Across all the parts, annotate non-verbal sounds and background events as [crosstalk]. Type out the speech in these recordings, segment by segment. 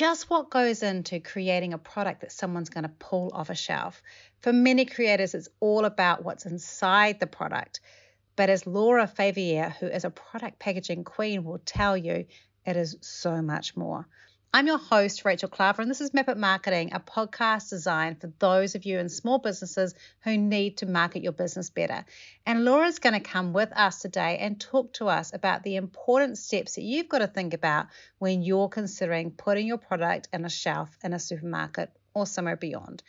just what goes into creating a product that someone's going to pull off a shelf. For many creators, it's all about what's inside the product. But as Laura Feavearyear, who is a product packaging queen, will tell you, it is so much more. I'm your host, Rachel Klaver, and this is Map It Marketing, a podcast designed for those of you in small businesses who need to market your business better. And Laura's going to come with us today and talk to us about the important steps that you've got to think about when you're considering putting your product in a shelf in a supermarket or somewhere beyond.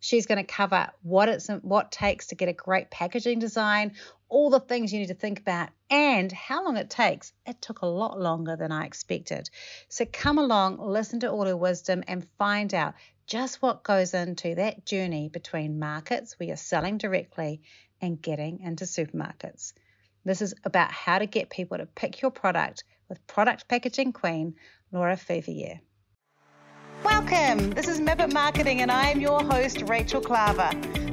She's going to cover what it's what takes to get a great packaging design, all the things you need to think about, and how long it takes. It took a lot longer than I expected. So come along, listen to all her wisdom, and find out just what goes into that journey between markets where you're selling directly and getting into supermarkets. This is about how to get people to pick your product with product packaging queen Laura Feavearyear. Welcome. This is Map It Marketing, and I'm your host, Rachel Klaver.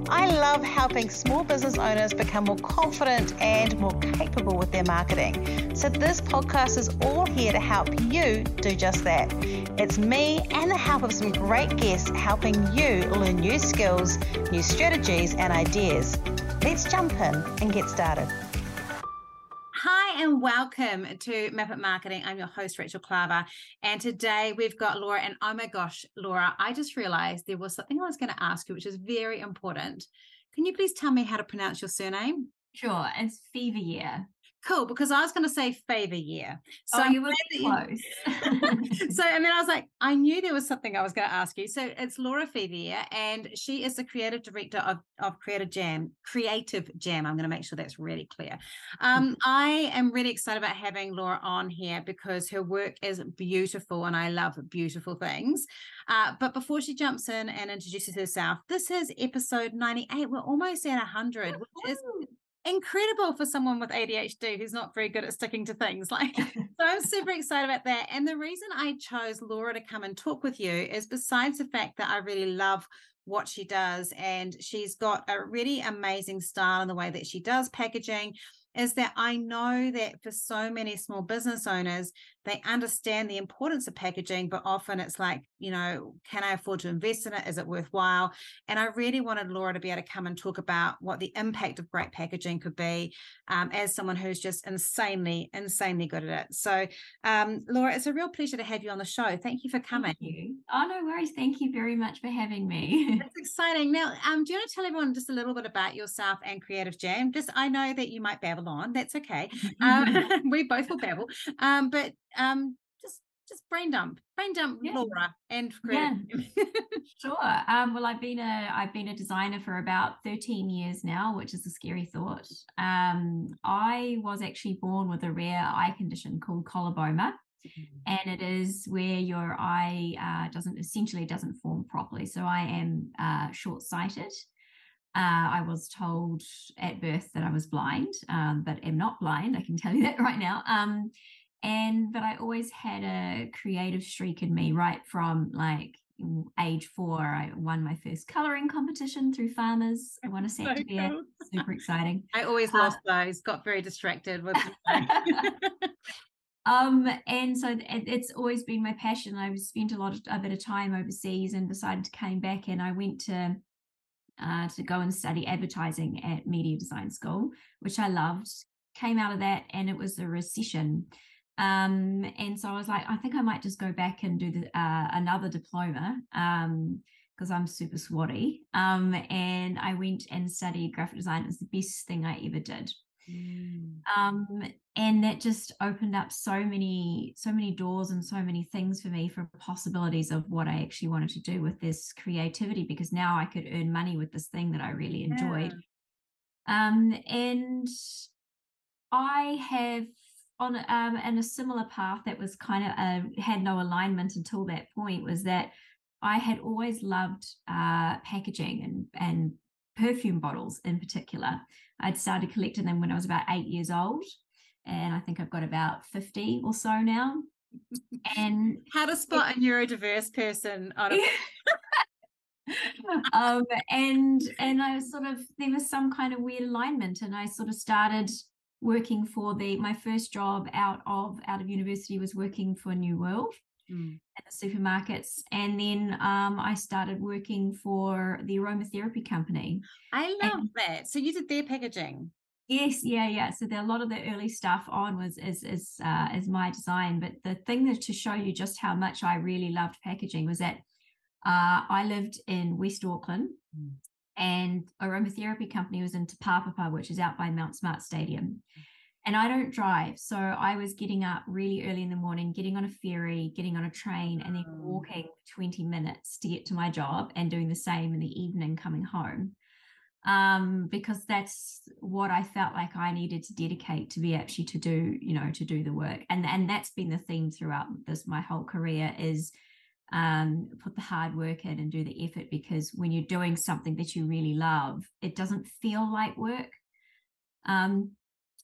I love helping small business owners become more confident and more capable with their marketing. So, this podcast is all here to help you do just that. It's me and the help of some great guests helping you learn new skills, new strategies, and ideas. Let's jump in and get started. Hi, and welcome to Map It Marketing. I'm your host, Rachel Klaver. And today we've got Laura. And oh my gosh, Laura, I just realized there was something I was going to ask you, which is very important. Can you please tell me how to pronounce your surname? Sure, it's Fever Year. Cool, because I was going to say favor year. So oh, you were close. [laughs] so I mean, I was like, I knew there was something I was going to ask you. So it's Laura Feavearyear, and she is the creative director of, of Creative Jam, Creative Jam. I'm going to make sure that's really clear. Um, mm-hmm. I am really excited about having Laura on here because her work is beautiful, and I love beautiful things. Uh, but before she jumps in and introduces herself, this is episode 98. We're almost at 100, which is incredible for someone with ADHD who's not very good at sticking to things. [laughs] Like, [laughs] so I'm super excited about that. And the reason I chose Laura to come and talk with you is besides the fact that I really love what she does and she's got a really amazing style in the way that she does packaging is that I know that for so many small business owners, they understand the importance of packaging, but often it's like, you know, can I afford to invest in it? Is it worthwhile? And I really wanted Laura to be able to come and talk about what the impact of great packaging could be um, as someone who's just insanely, insanely good at it. So, um, Laura, it's a real pleasure to have you on the show. Thank you for coming. Thank you. Oh, no worries. Thank you very much for having me. That's exciting. Now, um, do you want to tell everyone just a little bit about yourself and Creative Jam? Just, I know that you might babble on. That's okay. [laughs] Um, [laughs] we both will babble. Um, but um, just just brain dump, brain dump yeah. Laura and yeah. sure. Um, well, I've been a I've been a designer for about 13 years now, which is a scary thought. Um, I was actually born with a rare eye condition called coloboma. Mm-hmm. And it is where your eye uh, doesn't essentially doesn't form properly. So I am uh, short sighted. Uh, I was told at birth that I was blind, um, but am not blind. I can tell you that right now. Um, and but I always had a creative streak in me right from like age four. I won my first coloring competition through farmers. I want to say so cool. super exciting. I always uh, lost those. Got very distracted with. [laughs] [laughs] um, and so it's always been my passion. i've spent a lot of a bit of time overseas and decided to came back and I went to uh, to go and study advertising at media design school, which I loved. Came out of that and it was a recession um, and so I was like, I think I might just go back and do the, uh, another diploma because um, I'm super swotty. Um, and I went and studied graphic design. It was the best thing I ever did. Mm. Um, and that just opened up so many, so many doors and so many things for me for possibilities of what I actually wanted to do with this creativity because now I could earn money with this thing that I really enjoyed. Yeah. Um, and I have on um, and a similar path that was kind of uh, had no alignment until that point was that I had always loved uh, packaging and and perfume bottles in particular. I'd started collecting them when I was about eight years old, and I think I've got about fifty or so now. And [laughs] how to spot it, a neurodiverse person out [laughs] of um, and and I was sort of there was some kind of weird alignment, and I sort of started working for the my first job out of out of university was working for New World, mm. at the supermarkets. And then um, I started working for the aromatherapy company. I love and, that. So you did their packaging. Yes, yeah, yeah. So there, a lot of the early stuff on was is is uh, is my design. But the thing that to show you just how much I really loved packaging was that uh, I lived in West Auckland, mm. And aromatherapy company was in Te which is out by Mount Smart Stadium. And I don't drive. So I was getting up really early in the morning, getting on a ferry, getting on a train, and then mm. walking 20 minutes to get to my job and doing the same in the evening coming home. Um, because that's what I felt like I needed to dedicate to be actually to do, you know, to do the work. And and that's been the theme throughout this my whole career is um, put the hard work in and do the effort because when you're doing something that you really love, it doesn't feel like work. Um,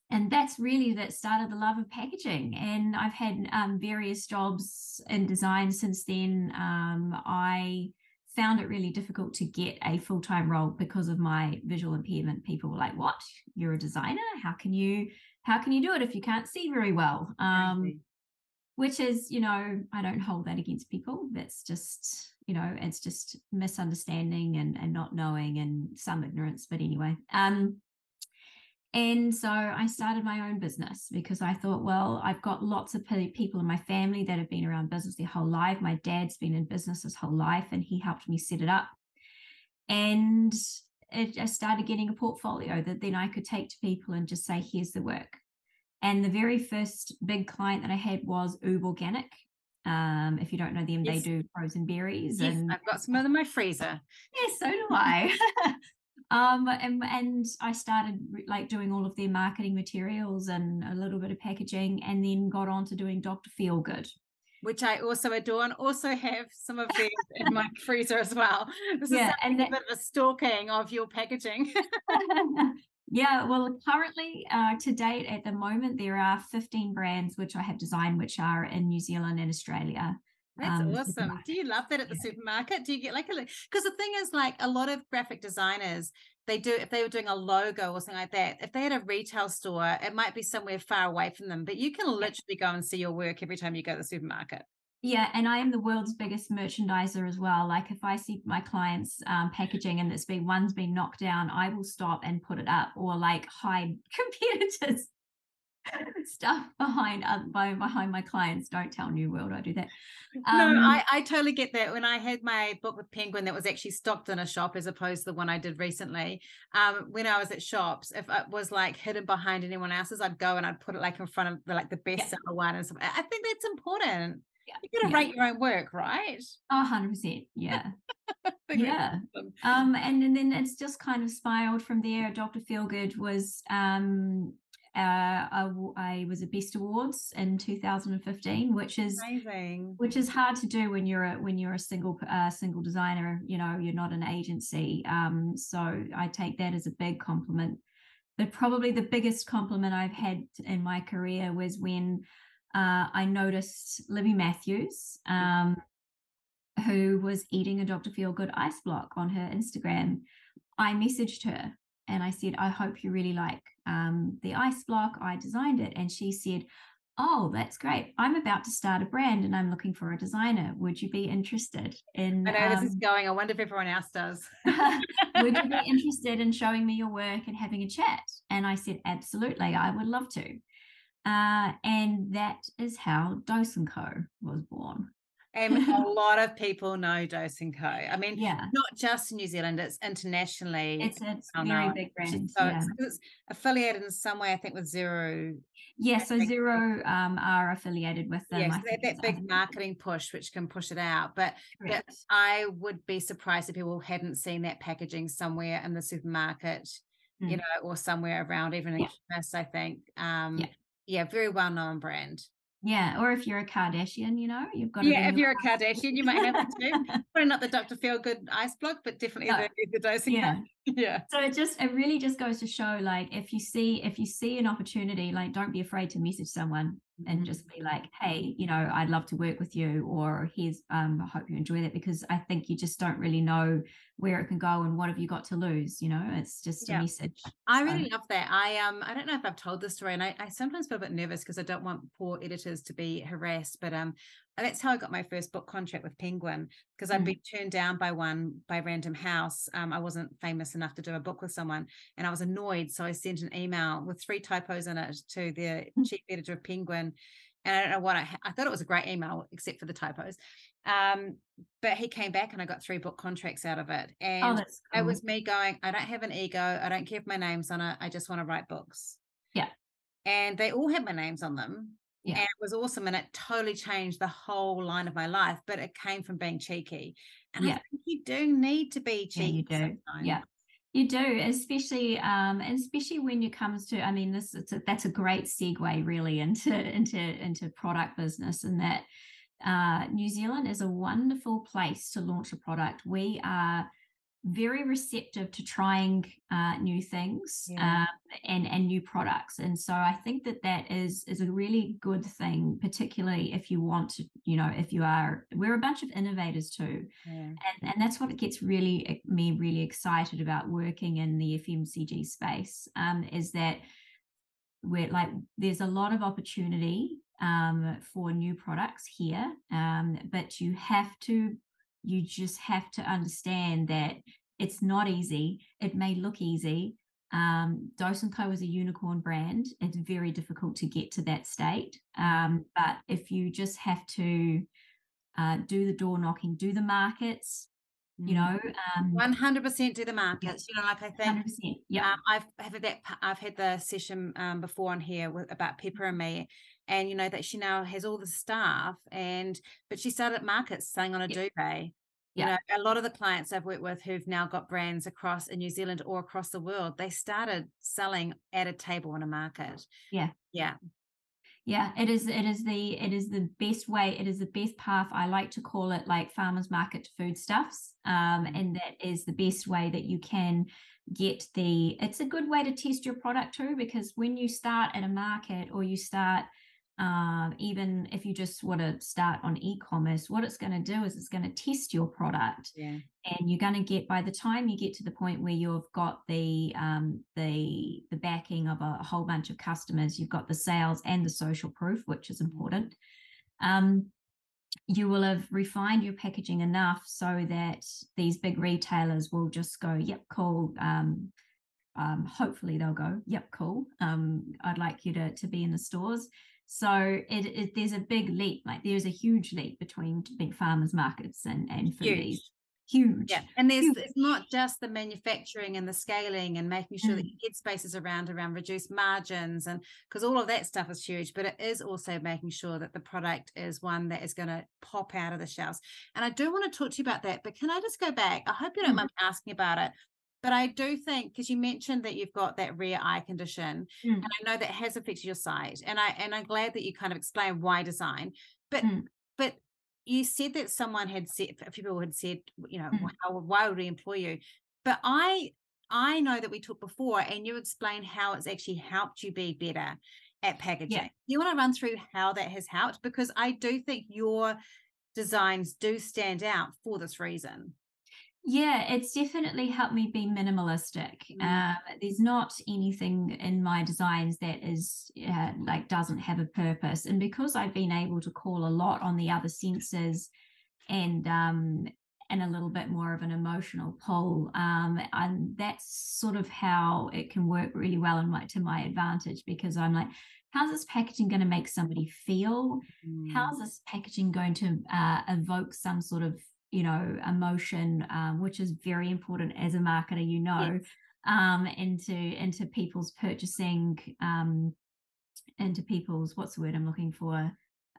and that's really that started the love of packaging. And i've had um, various jobs in design since then. Um, i found it really difficult to get a full-time role because of my visual impairment. People were like what? You're a designer? How can you how can you do it if you can't see very well? Um, which is you know i don't hold that against people that's just you know it's just misunderstanding and, and not knowing and some ignorance but anyway um and so I started my own business because I thought, well, I've got lots of people in my family that have been around business their whole life. My dad's been in business his whole life and he helped me set it up. And it, I started getting a portfolio that then I could take to people and just say, here's the work. And the very first big client that I had was Oob Organic. Um, if you don't know them, yes. they do frozen berries. Yes, and I've got some of them in my freezer. Yes, yeah, so do [laughs] I. [laughs] um and and i started like doing all of their marketing materials and a little bit of packaging and then got on to doing Dr. Feelgood which I also adore and also have some of these in my [laughs] freezer as well. This yeah, is and that, a bit of a stalking of your packaging. Yeah, well, currently uh, to date at the moment, there are 15 brands which I have designed, which are in New Zealand and Australia. That's um, awesome. Do you love that at the yeah. supermarket? Do you get like a because the thing is like a lot of graphic designers they do if they were doing a logo or something like that if they had a retail store it might be somewhere far away from them but you can literally go and see your work every time you go to the supermarket yeah and i am the world's biggest merchandiser as well like if i see my clients um, packaging and it's been one's been knocked down i will stop and put it up or like hide [laughs] competitors stuff behind uh, behind my clients. Don't tell New World I do that. Um, no, I, I totally get that. When I had my book with Penguin that was actually stocked in a shop as opposed to the one I did recently, um, when I was at shops, if it was like hidden behind anyone else's, I'd go and I'd put it like in front of the, like the bestseller yeah. one and stuff. I think that's important. Yeah. You got to yeah. rate your own work, right? Oh, 100%. Yeah. [laughs] yeah. Um, and, and then it's just kind of spiraled from there. Dr. Feelgood was um, uh, I, I, was a Best Awards in 2015, which is amazing. Which is hard to do when you're a when you're a single uh, single designer. You know, you're not an agency. Um, so I take that as a big compliment. But probably the biggest compliment I've had in my career was when uh, I noticed Libby Matthews, um, who was eating a Dr. Feelgood ice block on her Instagram. I messaged her and I said, I hope you really like um, the ice block. I designed it. And she said, Oh, that's great. I'm about to start a brand and I'm looking for a designer. Would you be interested in? I know um, this is um, going. I wonder if everyone else does. [laughs] would you be interested in showing me your work and having a chat? And I said, Absolutely. I would love to. Uh, and that is how Dose & Co was born. And a [laughs] lot of people know Dose & Co. I mean, yeah. not just in New Zealand, it's internationally. It's a very big brand. So yeah. it's, it's, affiliated in some way, I think, with Zero. Yeah, so Zero um, are affiliated with them. Yeah, so that, that big marketing push, which can push it out. But, but I would be surprised if people hadn't seen that packaging somewhere in the supermarket, mm. you know, or somewhere around, even in yeah. I think. Um, yeah. Yeah, very well known brand. Yeah, or if you're a Kardashian, you know, you've got. Yeah, if you're a Kardashian, you might have to. [laughs] Probably not the Dr. Feelgood ice block, but definitely no. the, the dosing. Yeah, [laughs] yeah. So it just it really just goes to show, like, if you see if you see an opportunity, like, don't be afraid to message someone and mm-hmm. just be like, hey, you know, I'd love to work with you, or here's, um, I hope you enjoy that because I think you just don't really know where it can go and what have you got to lose. You know, it's just yeah. a message. I really love that. I um, I don't know if I've told this story, and I, I sometimes feel a bit nervous because I don't want poor editors to be harassed, but um, that's how I got my first book contract with Penguin because I'd mm. been turned down by one by Random House. Um, I wasn't famous enough to do a book with someone, and I was annoyed. So I sent an email with three typos in it to the mm. chief editor of Penguin, and I don't know what I I thought it was a great email except for the typos. Um, but he came back and I got three book contracts out of it, oh, and oh, cool. it was me going. I don't have an ego. I don't care if my name's on it. I just want to write books. Yeah. And they all had my names on them yeah. And it was awesome. And it totally changed the whole line of my life. But it came from being cheeky. And yeah. I think you do need to be cheeky. Yeah, you do. Sometimes. Yeah. You do, especially um, especially when it comes to, I mean, this a, that's a great segue really into into into product business, and that uh, New Zealand is a wonderful place to launch a product. We are very receptive to trying uh, new things yeah. um, and and new products and so i think that that is is a really good thing particularly if you want to you know if you are we're a bunch of innovators too yeah. and and that's what gets really me really excited about working in the fmcg space um, is that we're like there's a lot of opportunity um, for new products here um, but you have to you just have to understand that it's not easy. It may look easy. Um, Dose & Co is a unicorn brand. It's very difficult to get to that state. Um, but if you just have to uh, do the door knocking, do the markets, you know, um, 100% do the markets. You know, like I think, Yeah, um, I've had that. I've had the session um, before on here with, about Pepper and me, and you know that she now has all the staff, and but she started at markets selling on a yep. duvet you know a lot of the clients i've worked with who've now got brands across in new zealand or across the world they started selling at a table in a market. Yeah. Yeah. Yeah it is it is the it is the best way it is the best path i like to call it like farmers market to foodstuffs um mm-hmm. and that is the best way that you can get the it's a good way to test your product too because when you start at a market or you start um, even if you just want to start on e-commerce what it's going to do is it's going to test your product yeah. and you're going to get by the time you get to the point where you've got the um, the the backing of a, a, whole bunch of customers you've got the sales and the social proof which is mm-hmm. important um, you will have refined your packaging enough so that these big retailers will just go yep cool um, um, hopefully they'll go yep cool um, i'd like you to, to be in the stores so it, it, there's a big leap, like there's a huge leap between big farmers markets and and foodies. Huge. Yeah, and there's huge. it's not just the manufacturing and the scaling and making sure mm. that your headspace is around around reduced margins and because all of that stuff is huge, but it is also making sure that the product is one that is going to pop out of the shelves. And I do want to talk to you about that, but can I just go back? I hope you don't mm. mind asking about it but I do think because you mentioned that you've got that rare eye condition, mm. and I know that has affected your sight, and I and I'm glad that you kind of explained why design. But mm. but you said that someone had said a few people had said, you know, mm. how, why would we employ you? But I I know that we talked before, and you explained how it's actually helped you be better at packaging. Yeah. You want to run through how that has helped because I do think your designs do stand out for this reason. Yeah, it's definitely helped me be minimalistic. Mm. Um, there's not anything in my designs that is uh, like doesn't have a purpose, and because I've been able to call a lot on the other senses, and um, and a little bit more of an emotional pull, um, and that's sort of how it can work really well in my to my advantage because I'm like, how's this packaging going to make somebody feel? Mm. How's this packaging going to uh, evoke some sort of you know emotion um, which is very important as a marketer you know yes. um, into into people's purchasing um, into people's what's the word i'm looking for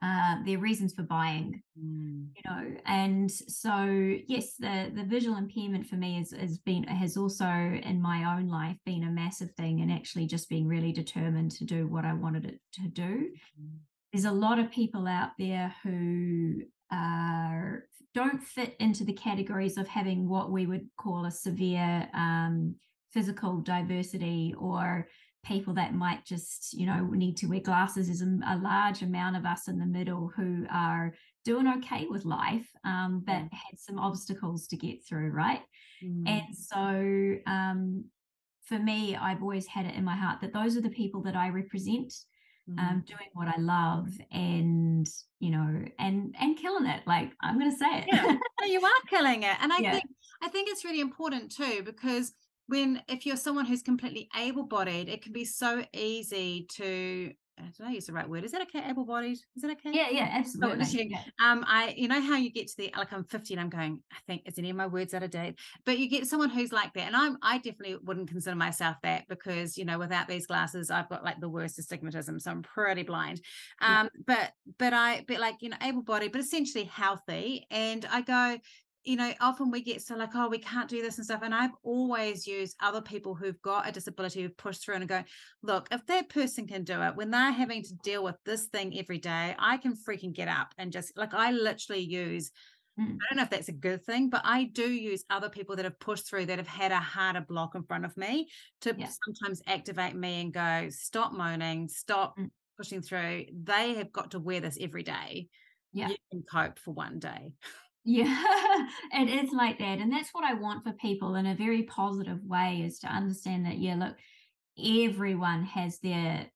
uh, their reasons for buying mm. you know and so yes the the visual impairment for me has, has been has also in my own life been a massive thing and actually just being really determined to do what i wanted it to do mm. there's a lot of people out there who are don't fit into the categories of having what we would call a severe um, physical diversity or people that might just you know need to wear glasses is a, a large amount of us in the middle who are doing okay with life um, but mm. had some obstacles to get through right mm. and so um, for me i've always had it in my heart that those are the people that i represent um, mm. um, doing what I love and you know and and killing it like I'm gonna say it [laughs] yeah you are killing it and I yeah. think I think it's really important too because when if you're someone who's completely able-bodied it can be so easy to did I use the right word? Is that okay? Able bodied? Is that okay? Yeah, yeah, absolutely. Um, I, you know how you get to the like I'm 50 and I'm going, I think is any of my words out of date? But you get someone who's like that, and I'm I definitely wouldn't consider myself that because you know without these glasses I've got like the worst astigmatism, so I'm pretty blind. Um, yeah. but but I but like you know able bodied, but essentially healthy, and I go, you know, often we get so like, oh, we can't do this and stuff. And I've always used other people who've got a disability who've pushed through and go, look, if that person can do it when they're having to deal with this thing every day, I can freaking get up and just like I literally use. Mm. I don't know if that's a good thing, but I do use other people that have pushed through that have had a harder block in front of me to yeah. sometimes activate me and go, stop moaning, stop mm. pushing through. They have got to wear this every day. Yeah. You can cope for one day. Yeah, [laughs] it is like that. And that's what I want for people in a very positive way is to understand that, yeah, look, everyone has their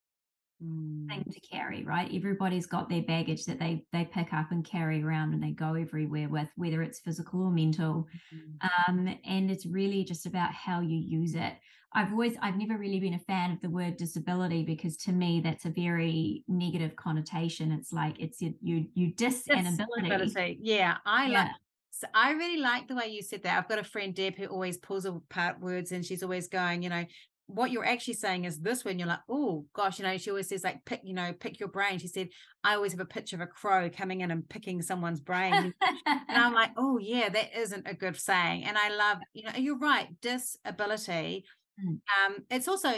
mm. thing to carry, right? Everybody's got their baggage that they they pick up and carry around and they go everywhere with, whether it's physical or mental. Mm. Um, and it's really just about how you use it. I've always I've never really been a fan of the word disability because to me that's a very negative connotation. It's like it's you you, you dis an ability. Yeah, I yeah. like so I really like the way you said that. I've got a friend Deb who always pulls apart words and she's always going, you know, what you're actually saying is this when you're like, oh gosh, you know, she always says like pick, you know, pick your brain. She said, I always have a picture of a crow coming in and picking someone's brain. and I'm [laughs] like, oh yeah, that isn't a good saying. And I love, you know, you're right, disability Mm. Um, it's also,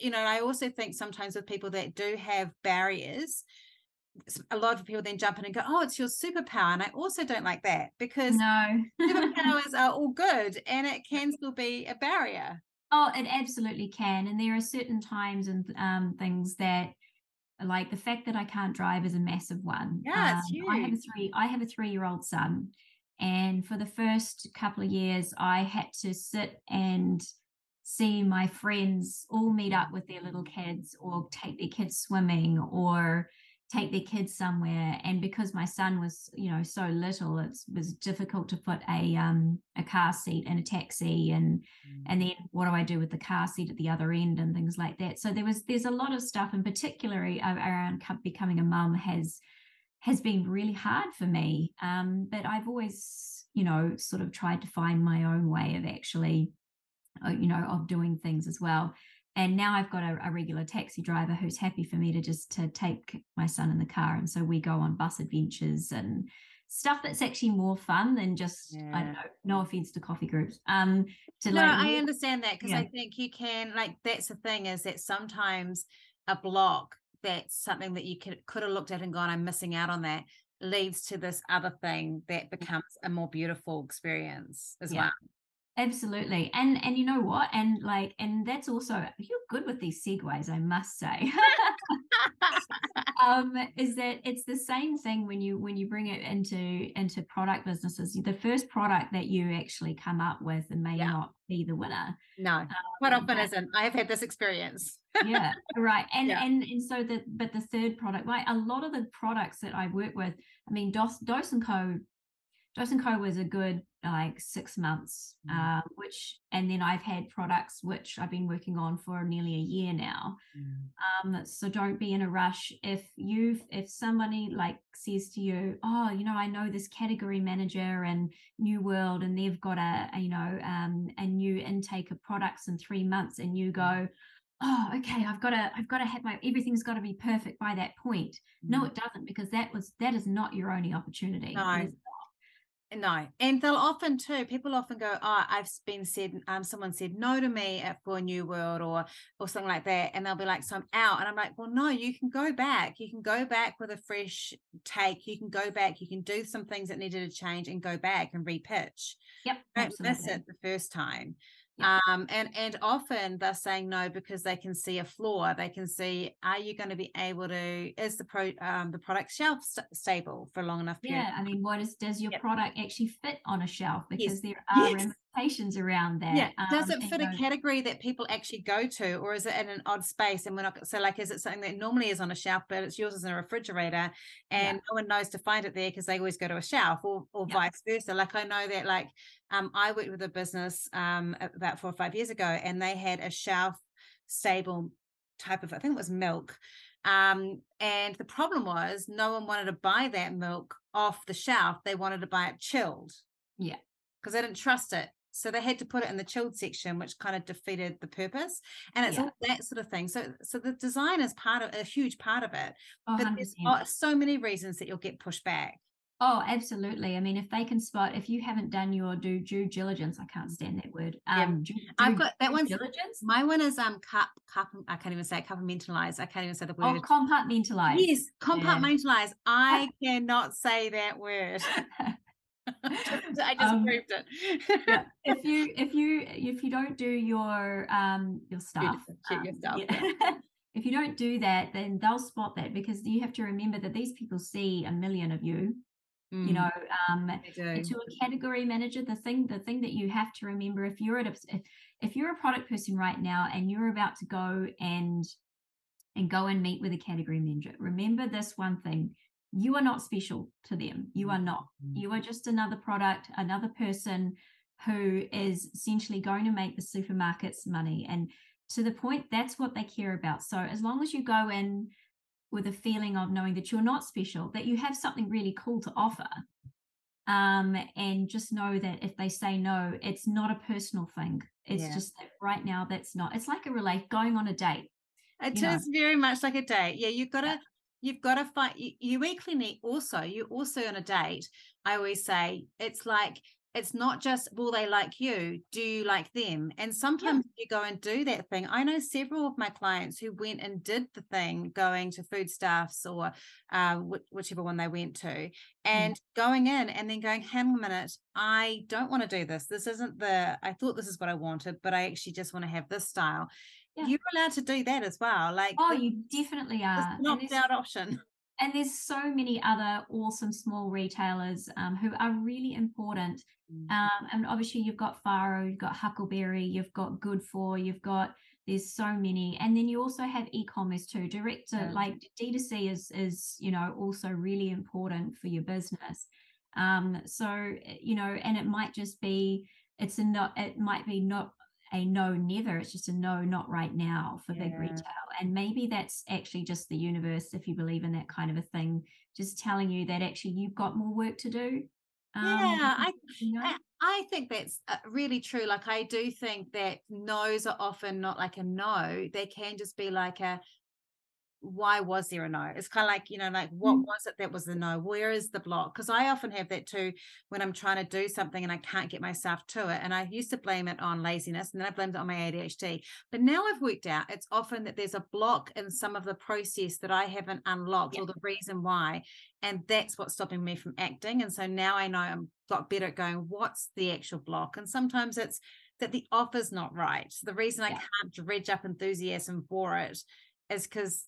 you know, I also think sometimes with people that do have barriers, a lot of people then jump in and go, "Oh, it's your superpower," and I also don't like that because no [laughs] superpowers are all good, and it can still be a barrier. Oh, it absolutely can, and there are certain times and um, things that, like the fact that I can't drive is a massive one. Yeah, it's huge. Um, I have a three. I have a three-year-old son, and for the first couple of years, I had to sit and see my friends all meet up with their little kids or take their kids swimming or take their kids somewhere. And because my son was you know so little it was difficult to put a um a car seat in a taxi and mm. and then what do i do with the car seat at the other end and things like that. So there was there's a lot of stuff and particularly around becoming a mum has has been really hard for me. Um but i've always you know sort of tried to find my own way of actually you know, of doing things as well. And now I've got a, a, regular taxi driver who's happy for me to just to take my son in the car, and so we go on bus adventures and stuff that's actually more fun than just yeah. I don't know. No offense to coffee groups. Um, to no, like, I understand that because yeah. I think you can like that's the thing is that sometimes a block that's something that you could could have looked at and gone, I'm missing out on that leads to this other thing that becomes a more beautiful experience as yeah. well absolutely. And and you know what? And like and that's also you're good with these segues i must say. [laughs] Um is that it's the same thing when you when you bring it into into product businesses. The first product that you actually come up with and may yeah. not be the winner. No. Um, quite often isn't. I have had this experience. Yeah right. [laughs] And yeah. and and so the but the third product like a lot of the products that i work with i mean dos dose and co dose and co was a good like six months, mm. uh, which, and then I've had products which I've been working on for nearly a year now. Mm. Um, so don't be in a rush. If you, if somebody like says to you, oh, you know, I know this category manager and New World, and they've got a, a you know, um, a new intake of products in three months, and you mm. go, oh okay i've got to i've got to have my everything's got to be perfect by that point mm. no it doesn't because that was that is not your only opportunity no. No, and they'll often too. People often go, "Oh, I've been said, um, someone said no to me at for New World or or something like that," and they'll be like, "So I'm out," and I'm like, "Well, no, you can go back. You can go back with a fresh take. You can go back. You can do some things that needed to change and go back and repitch. Yep, don't absolutely. miss it the first time." Um, and and often they're saying no because they can see a flaw. They can see, are you going to be able to? Is the pro um, the product shelf st- stable for long enough? Period? Yeah, I mean, what is does your yep. product actually fit on a shelf? Because yes. there are yes. Expectations around that. Yeah. Does um, it fit a category that people actually go to, or is it in an odd space? And we're not so like, is it something that normally is on a shelf, but it's yours is in a refrigerator, and Yeah. no one knows to find it there because they always go to a shelf, or or Yeah. vice versa. Like I know that like um I worked with a business um about four or five years ago, and they had a shelf stable type of I think it was milk. Um, and the problem was no one wanted to buy that milk off the shelf. They wanted to buy it chilled Yeah. because they didn't trust it. So they had to put it in the chilled section, which kind of defeated the purpose. And it's Yeah. all that sort of thing. So, so the design is part of a huge part of it. Oh, But there's 100%. oh, so many reasons that you'll get pushed back. Oh, absolutely. I mean, if they can spot, if you haven't done your due, due diligence, I can't stand that word. Yeah. Um, due, I've due- got that due one's diligence. my one is um cup cup. I can't even say it, compartmentalized. I can't even say the word. Oh, word. compartmentalize. yes, compartmentalized. I [laughs] cannot say that word. [laughs] [laughs] I just Um, proved it. yeah. [laughs] If you if you if you don't do your um your stuff, [laughs] check your um, stuff, yeah. if you don't do that, then they'll spot that because you have to remember that these people see a million of you. You Mm, know, um, they do. And to a category manager the thing the thing that you have to remember if you're at a if, if you're a product person right now and you're about to go and and go and meet with a category manager remember this one thing you are not special to them you are not Mm. you are just another product another person who is essentially going to make the supermarkets money and to the point that's what they care about so as long as you go in with a feeling of knowing that you're not special, that you have something really cool to offer. Um, and just know that if they say no, it's not a personal thing. It's Yeah. just that right now that's not. It's like a relate going on a date. It is know. very much like a date. Yeah, you've got to. You've got to find you, you equally need also you also on a date. I always say it's like it's not just will they like you, do you like them? And sometimes you go and do that thing. I know several of my clients who went and did the thing, going to foodstuffs or uh, wh- whichever one they went to, and going in and then going, hang a minute, I don't want to do this. This isn't the I thought this is what I wanted, but I actually just want to have this style. Yeah. You're allowed to do that as well. Like Oh, you definitely are. Knocked out option. and there's so many other awesome small retailers um, who are really important Um, and obviously you've got Farro, you've got Huckleberry, you've got Good For, you've got there's so many, and then you also have e-commerce too. Direct to Yeah. like D2C is is you know also really important for your business. Um, so eh, you know, and it might just be it's a not it might be not a no never it's just a no not right now for big retail and maybe that's actually just the universe if you believe in that kind of a thing just telling you that actually you've got more work to do um, Yeah, I- you know? I, I think that's uh, really true. Like, I do think that no's are often not like a no, they can just be like a why was there a no? It's kind of like, you know, like what Mm. was it that was the no? Where is the block? Because I often have that too when I'm trying to do something and I can't get myself to it. And I used to blame it on laziness and then I blamed it on my ADHD. But now I've worked out it's often that there's a block in some of the process that I haven't unlocked Yeah. or the reason why. And that's what's stopping me from acting. And so now I know I'm got better at going, what's the actual block? And sometimes it's that the offer's not right. The reason I can't dredge up enthusiasm for it is because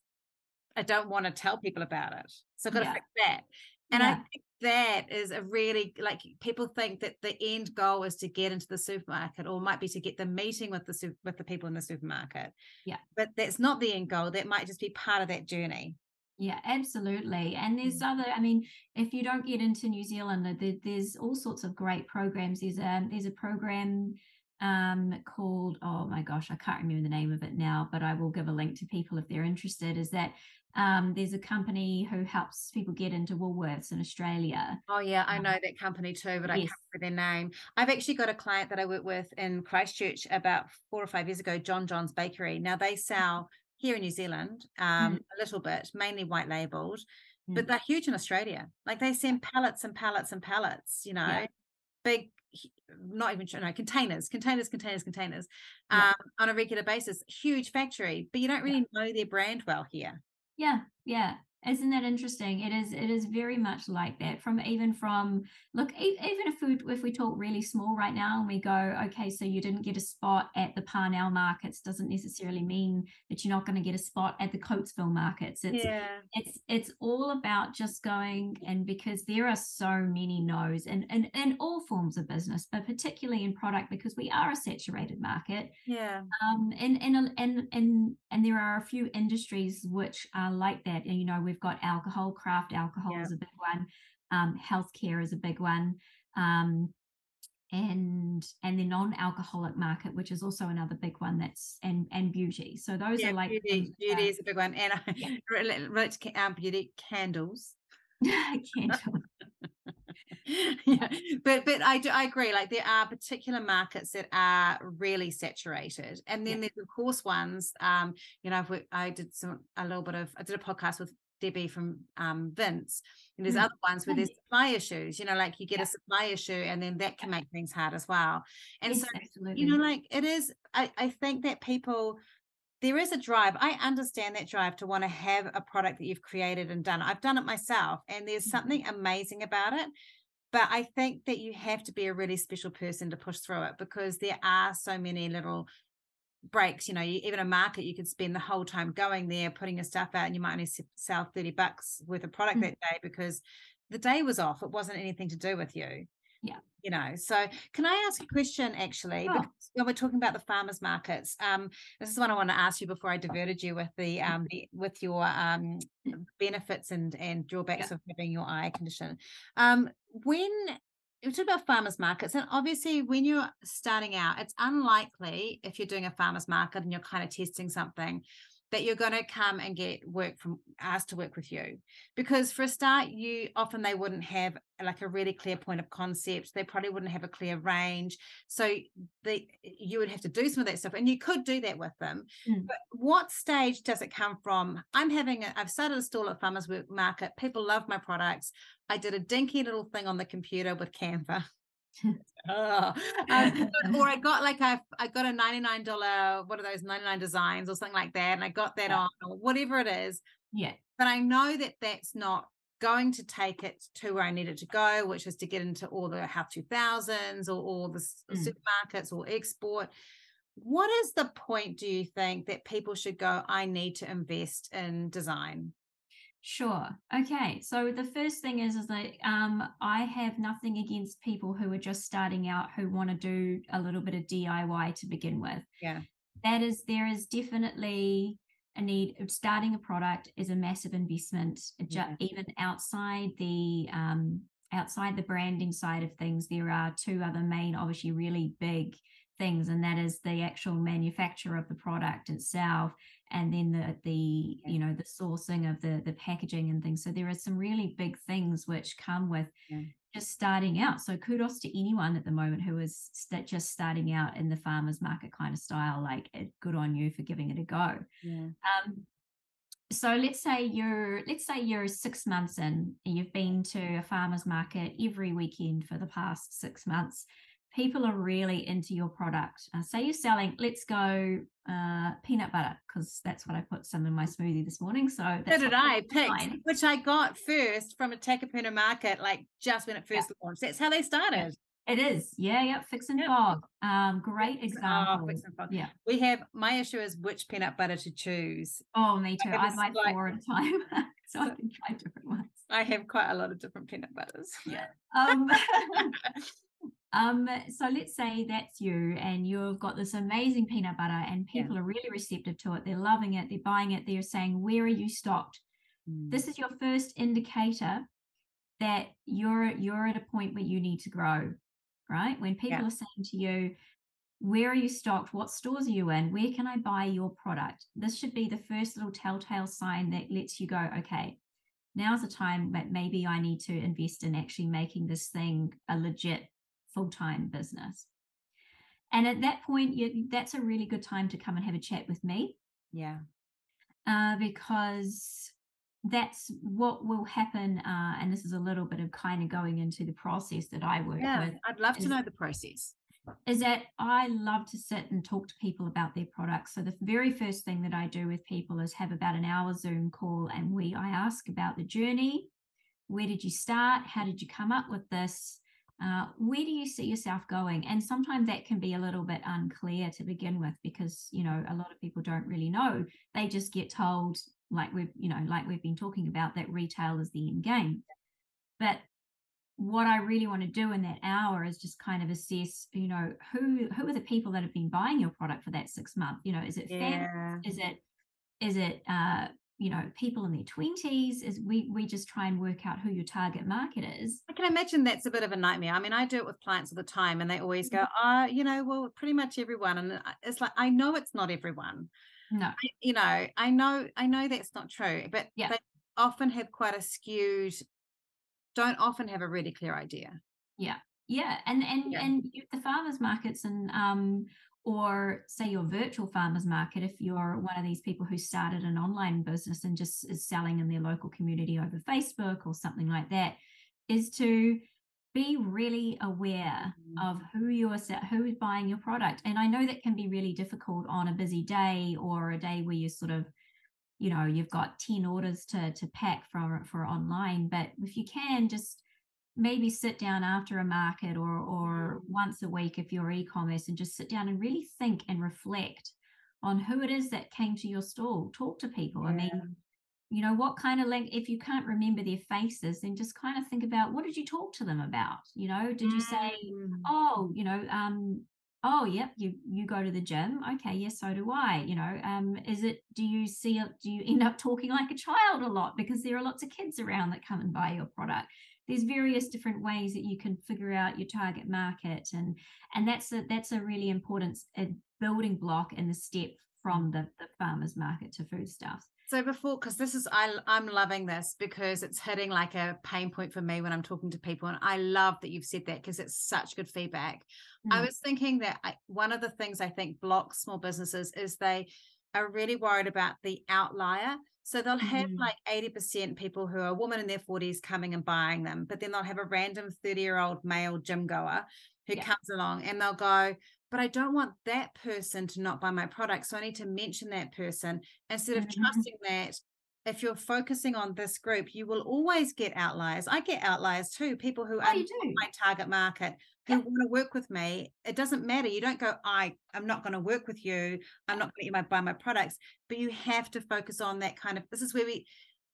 I don't want to tell people about it. So I've got to fix that. And I think that is a really like people think that the end goal is to get into the supermarket or might be to get the meeting with the with the people in the supermarket. Yeah. But that's not the end goal. That might just be part of that journey. Yeah, absolutely. And Mm. there's other, I mean, if you don't get into New Zealand, uh, there, there's all sorts of great programs. There's a there's a program um called, oh my gosh, I can't remember the name of it now, but I will give a link to people if they're interested. Is that um there's a company who helps people get into Woolworths in Australia. Oh yeah, I Um, know that company too, but I can't remember their name. I've actually got a client that I work with in Christchurch about four or five years ago, John John's Bakery. Now they sell here in New Zealand um, a little bit, mainly white labeled, but Mm. they're huge in Australia. Like they send pallets and pallets and pallets, you know, Yeah. big, not even no, containers, containers, containers, containers Yeah. um, on a regular basis. Huge factory, but you don't really know their brand well here. Yeah, yeah. Isn't that interesting? It is it is very much like that from even from look even if we if we talk really small right now and we go okay so you didn't get a spot at the parnell markets doesn't necessarily mean that you're not going to get a spot at the coatesville markets. It's yeah. it's it's all about just going and because there are so many no's in, in in all forms of business but particularly in product because we are a saturated market. Yeah. Um and and and and and there are a few industries which are like that and you know we've got alcohol, craft alcohol yeah. is a big one, um, healthcare is a big one. Um, and and the non-alcoholic market, which is also another big one. That's and and beauty. So those yeah, are like beauty. Beauty is a big one, and yeah. [laughs] relate to um, beauty candles. [laughs] candles. [laughs] yeah, but but I do I agree. Like there are particular markets that are really saturated, and then yeah. there's of course ones. Um, you know, I did some a little bit of I did a podcast with Debbie from um, Vince. And there's mm. other ones where there's supply issues, you know, like you get yeah. a supply issue and then that can make things hard as well. And yes, so, absolutely. you know, like it is, I, I think that people, there is a drive. I understand that drive to want to have a product that you've created and done. I've done it myself and there's mm-hmm. something amazing about it. But I think that you have to be a really special person to push through it because there are so many little breaks you know you, even a market you could spend the whole time going there putting your stuff out and you might only sell 30 bucks worth of product mm-hmm. that day because the day was off. It wasn't anything to do with you yeah. you know. So can i ask a question actually? Oh. when we're talking about the farmers markets um this is what i want to ask you before i diverted you with the um the, with your um benefits and and drawbacks yeah. of having your eye condition. Um when you talk about farmers markets and obviously when you're starting out it's unlikely if you're doing a farmers market and you're kind of testing something that you're going to come and get work from asked to work with you. Because for a start you often they wouldn't have like a really clear point of concept. They probably wouldn't have a clear range. So they you would have to do some of that stuff and you could do that with them. Mm. but what stage does it come from? I'm having a, i've started a stall at farmers work market. People love my products i did a dinky little thing on the computer with canva [laughs] oh. um, or I got like a I got a $99 what are those 99 designs or something like that and I got that yeah. on or whatever it is yeah but I know that that's not going to take it to where I need it to go which is to get into all the Health 2000s or all the mm. supermarkets or export what is the point do you think that people should go I need to invest in design Sure. Okay. So the first thing is is that um, I have nothing against people who are just starting out who want to do a little bit of DIY to begin with. Yeah. That is there is definitely a need of starting a product is a massive investment. Yeah. Even outside the um, outside the branding side of things, there are two other main, obviously, really big things, and that is the actual manufacture of the product itself and then the the you know the sourcing of the the packaging and things. So there are some really big things which come with yeah. just starting out. So kudos to anyone at the moment who is st- just starting out in the farmers market kind of style like it, good on you for giving it a go. Yeah. um so let's say you're let's say you're six months in and you've been to a farmers market every weekend for the past six months people are really into your product. Uh, say you're selling, let's go uh, peanut butter because that's what I put some in my smoothie this morning. So that's so did I picked, which I got first from a Takapuna market, like just when it first yeah. launched. That's how they started. It is, yeah, yeah. Fix and Fogg, um, great fix, example. Oh, fix and Fogg. Yeah, we have. My issue is which peanut butter to choose. Oh, me too. I, I buy like, four at a time, so, [laughs] so I can try different ones. I have quite a lot of different peanut butters. Yeah. Um, [laughs] [laughs] um, so let's say that's you and you've got this amazing peanut butter and people yeah. are really receptive to it. They're loving it. They're buying it. They're saying, where are you stocked? Mm. This is your first indicator that you're you're at a point where you need to grow, right? When people yeah. are saying to you, where are you stocked? What stores are you in? Where can I buy your product? This should be the first little telltale sign that lets you go, okay, now's the time that maybe I need to invest in actually making this thing a legit full time business. And at that point, you, that's a really good time to come and have a chat with me. Yeah. Uh, because that's what will happen. Uh, and this is a little bit of kind of going into the process that I work yeah, with. I'd love to know the process. is that I love to sit and talk to people about their products. So the very first thing that I do with people is have about an hour Zoom call and we I ask about the journey. Where did you start? How did you come up with this? Uh, where do you see yourself going? And sometimes that can be a little bit unclear to begin with because you know a lot of people don't really know. They just get told, like we've you know, like we've been talking about, that retail is the end game. But what I really want to do in that hour is just kind of assess, you know, who who are the people that have been buying your product for that six month? You know, is it yeah. Is it is it uh, you know, people in their twenties? Is we we just try and work out who your target market is. I can imagine that's a bit of a nightmare. I mean, I do it with clients all the time, and they always go, "Ah, mm-hmm. oh, you know, well, pretty much everyone." And it's like I know it's not everyone. No, I, you know, I know I know that's not true, but yeah. they often have quite a skewed don't often have a really clear idea. Yeah. Yeah. And and yeah. and the farmers markets and um or say your virtual farmers market if you're one of these people who started an online business and just is selling in their local community over Facebook or something like that is to be really aware mm-hmm. of who you're who is buying your product and i know that can be really difficult on a busy day or a day where you sort of you know you've got 10 orders to to pack for for online but if you can just maybe sit down after a market or or mm. once a week if you're e-commerce and just sit down and really think and reflect on who it is that came to your stall talk to people. Yeah. i mean you know what kind of like if you can't remember their faces then just kind of think about what did you talk to them about? You know did you say mm. oh you know um oh yep you you go to the gym? Okay yes so do i. You know um is it do you see do you end up talking like a child a lot? Because there are lots of kids around that come and buy your product there's various different ways that you can figure out your target market and and that's a that's a really important building block in the step from the, the farmers market to foodstuffs so before, because this is I I'm loving this because it's hitting like a pain point for me when I'm talking to people, and I love that you've said that because it's such good feedback. Mm. I was thinking that I, one of the things I think blocks small businesses is they are really worried about the outlier. So they'll have mm like 80% people who are a woman in their 40s coming and buying them, but then they'll have a random 30 year old male gym goer who yeah. comes along and they'll go, but I don't want that person to not buy my product. So I need to mention that person instead of mm-hmm. trusting that if you're focusing on this group, you will always get outliers. I get outliers too, people who oh, are my target market who want to work with me. It doesn't matter. You don't go, I, I'm not going to work with you. I'm not going to buy my products. But you have to focus on that kind of this is where we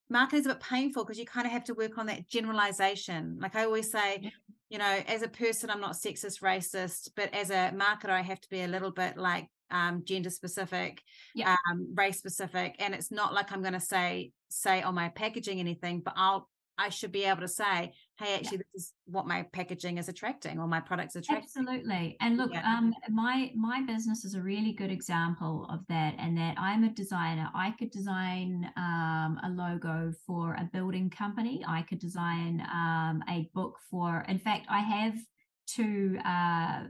marketing is a bit painful because you kind of have to work on that generalization. Like I always say, you know, as a person, I'm not sexist, racist, but as a marketer, I have to be a little bit like um, gender specific, yeah. um, race specific, and it's not like I'm going to say say on my packaging anything, but I'll I should be able to say, hey, actually, yeah. this is what my packaging is attracting or my products attracting. Absolutely. And look, yeah. um, my my business is a really good example of that. And that I'm a designer. I could design um, a logo for a building company. I could design um, a book for. In fact, I have two uh,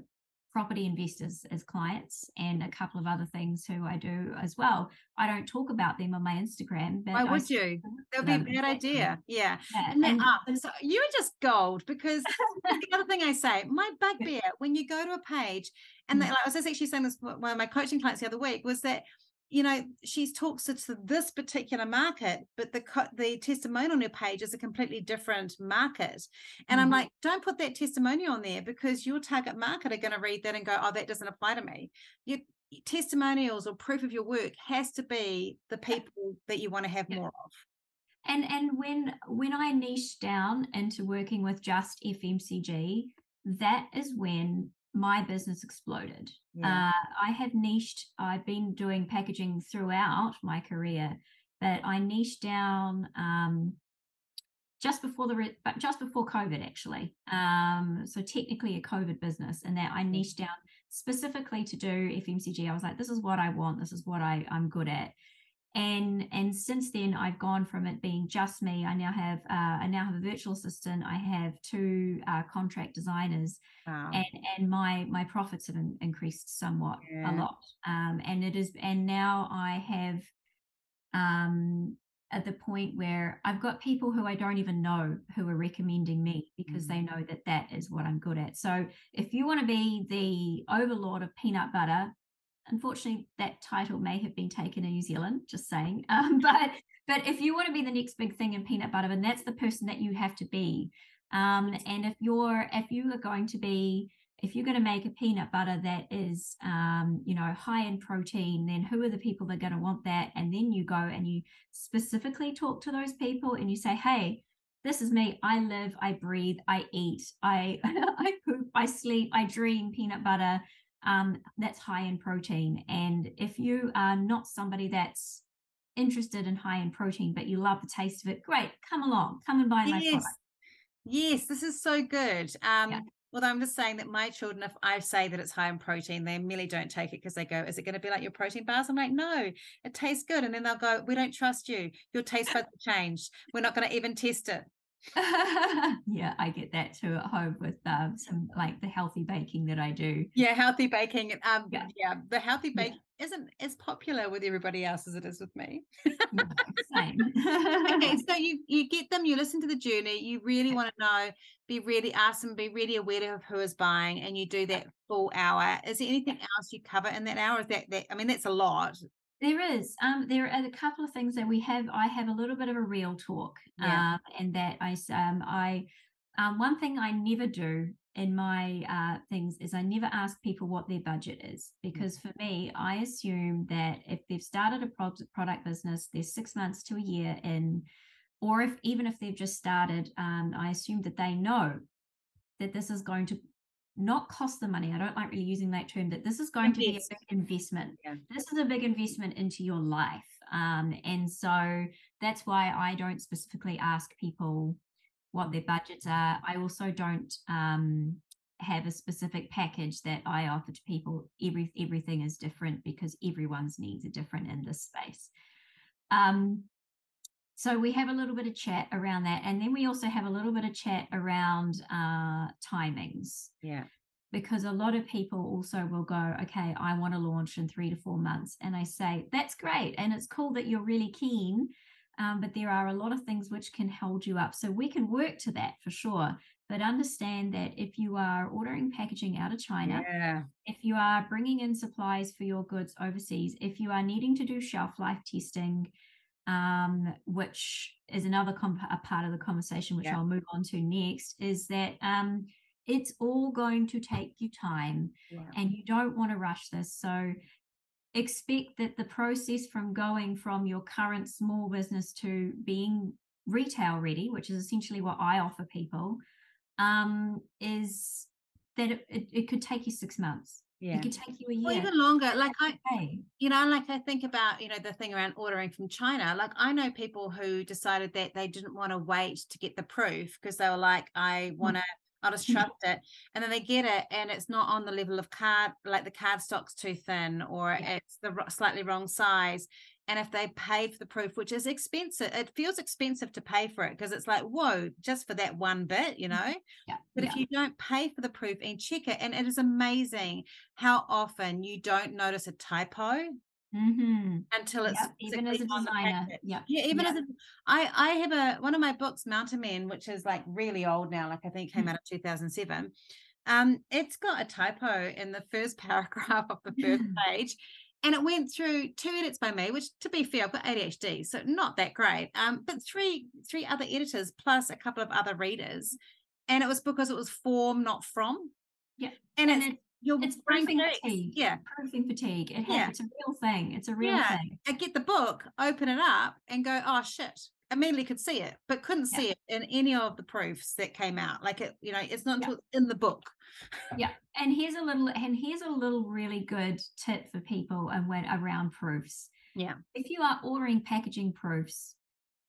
property investors as clients and a couple of other things who I do as well. I don't talk about them on my Instagram. But Why would I you? That would be a bad idea. Yeah. yeah. And, and, and so you're just gold because the other thing I say, my [laughs] bugbear, when you go to a page, and they, mm. like, I was actually saying this one of my coaching clients the other week, was that you know she talks to this particular market but the the testimonial on her page is a completely different market and mm-hmm. i'm like don't put that testimonial on there because your target market are going to read that and go oh that doesn't apply to me your testimonials or proof of your work has to be the people that you want to have yeah. more of and and when when i niche down into working with just fmcg that is when my business exploded. Yeah. Uh, I have niched, I've been doing packaging throughout my career, but I niched down um, just before the re- but just before COVID actually. Um, so technically a COVID business, and that I niched down specifically to do FMCG. I was like, this is what I want. This is what I I'm good at and and since then i've gone from it being just me i now have uh, i now have a virtual assistant i have two uh, contract designers wow. and and my my profits have in, increased somewhat yeah. a lot um, and it is and now i have um at the point where I've got people who I don't even know who are recommending me because mm. they know that that is what I'm good at. So if you want to be the overlord of peanut butter, unfortunately that title may have been taken in New Zealand, just saying. [laughs] Um, but but if you want to be the next big thing in peanut butter, then that's the person that you have to be. Um, and if you're if you are going to be if you're going to make a peanut butter that is um, you know high in protein then who are the people that are going to want that and then you go and you specifically talk to those people and you say hey this is me i live i breathe i eat i [laughs] i poop i sleep i dream peanut butter um, that's high in protein and if you are not somebody that's interested in high in protein but you love the taste of it great come along come and buy yes. my product Yes, this is so good. Um, yeah. Although I'm just saying that my children, if I say that it's high in protein, they merely don't take it because they go, Is it going to be like your protein bars? I'm like, No, it tastes good. And then they'll go, We don't trust you. Your taste buds have changed. We're not going to even test it. [laughs] yeah, I get that too at home with um, some like the healthy baking that I do. Yeah, healthy baking. Um, yeah, yeah the healthy baking yeah. isn't as popular with everybody else as it is with me. Same. okay, [laughs] so you you get them, you listen to the journey, you really want to know, be really ask them, be really aware of who is buying, and you do that full hour. Is there anything else you cover in that hour? Is that that? I mean, that's a lot. There is. Um, there are a couple of things that we have. I have a little bit of a real talk, yeah. um, and that I um, I um, one thing I never do in my uh, things is I never ask people what their budget is mm. because for me, I assume that if they've started a pro- product business, they're six months to a year in, or if even if they've just started, um, I assume that they know that this is going to not cost the money. I don't like really using that term, that this is going to be a big investment. Yeah. This is a big investment into your life. Um, and so that's why I don't specifically ask people what their budgets are. I also don't um, have a specific package that I offer to people. Every everything is different because everyone's needs are different in this space. Um, so we have a little bit of chat around that and then we also have a little bit of chat around uh, timings. Yeah. Because a lot of people also will go okay i want to launch in three to four months and i say that's great and it's cool that you're really keen um, but there are a lot of things which can hold you up. So we can work to that for sure but understand that if you are ordering packaging out of china yeah. if you are bringing in supplies for your goods overseas if you are needing to do shelf life testing um, which is another comp- a part of the conversation, which yeah. I'll move on to next, is that um, it's all going to take you time yeah. and you don't want to rush this. So expect that the process from going from your current small business to being retail ready, which is essentially what I offer people, um, is that it, it, it could take you six months yeah. It could take you a year. Or even longer. Like I, you know, like I think about, you know, the thing around ordering from China. Like I know people who decided that they didn't want to wait to get the proof because they were like, I mm. want to, I'll just mm. trust it. And then they get it and it's not on the level of card, like the card stock's too thin or yeah. it's the slightly wrong size and if they pay for the proof which is expensive it feels expensive to pay for it because it's like whoa just for that one bit you know yeah, but yeah. if you don't pay for the proof and check it and it is amazing how often you don't notice a typo mm-hmm. until it's yep, even as a designer yeah yeah even yep. as a i i have a one of my books mountain men which is like really old now like i think came mm-hmm. out of 2007 um, it's got a typo in the first [laughs] paragraph of the first [laughs] page and it went through two edits by me which to be fair i've got adhd so not that great um, but three three other editors plus a couple of other readers. And it was because it was form not from. Yeah. And, and it's your it's proofing fatigue. yeah. Proofing fatigue. It has, yeah. it's a real thing. It's a real yeah. thing. I get the book open it up and go oh shit immediately could see it, but couldn't yeah. see it in any of the proofs that came out. Like it, you know, it's not until yeah. in the book. Yeah. And here's a little and here's a little really good tip for people and when around proofs. Yeah. If you are ordering packaging proofs,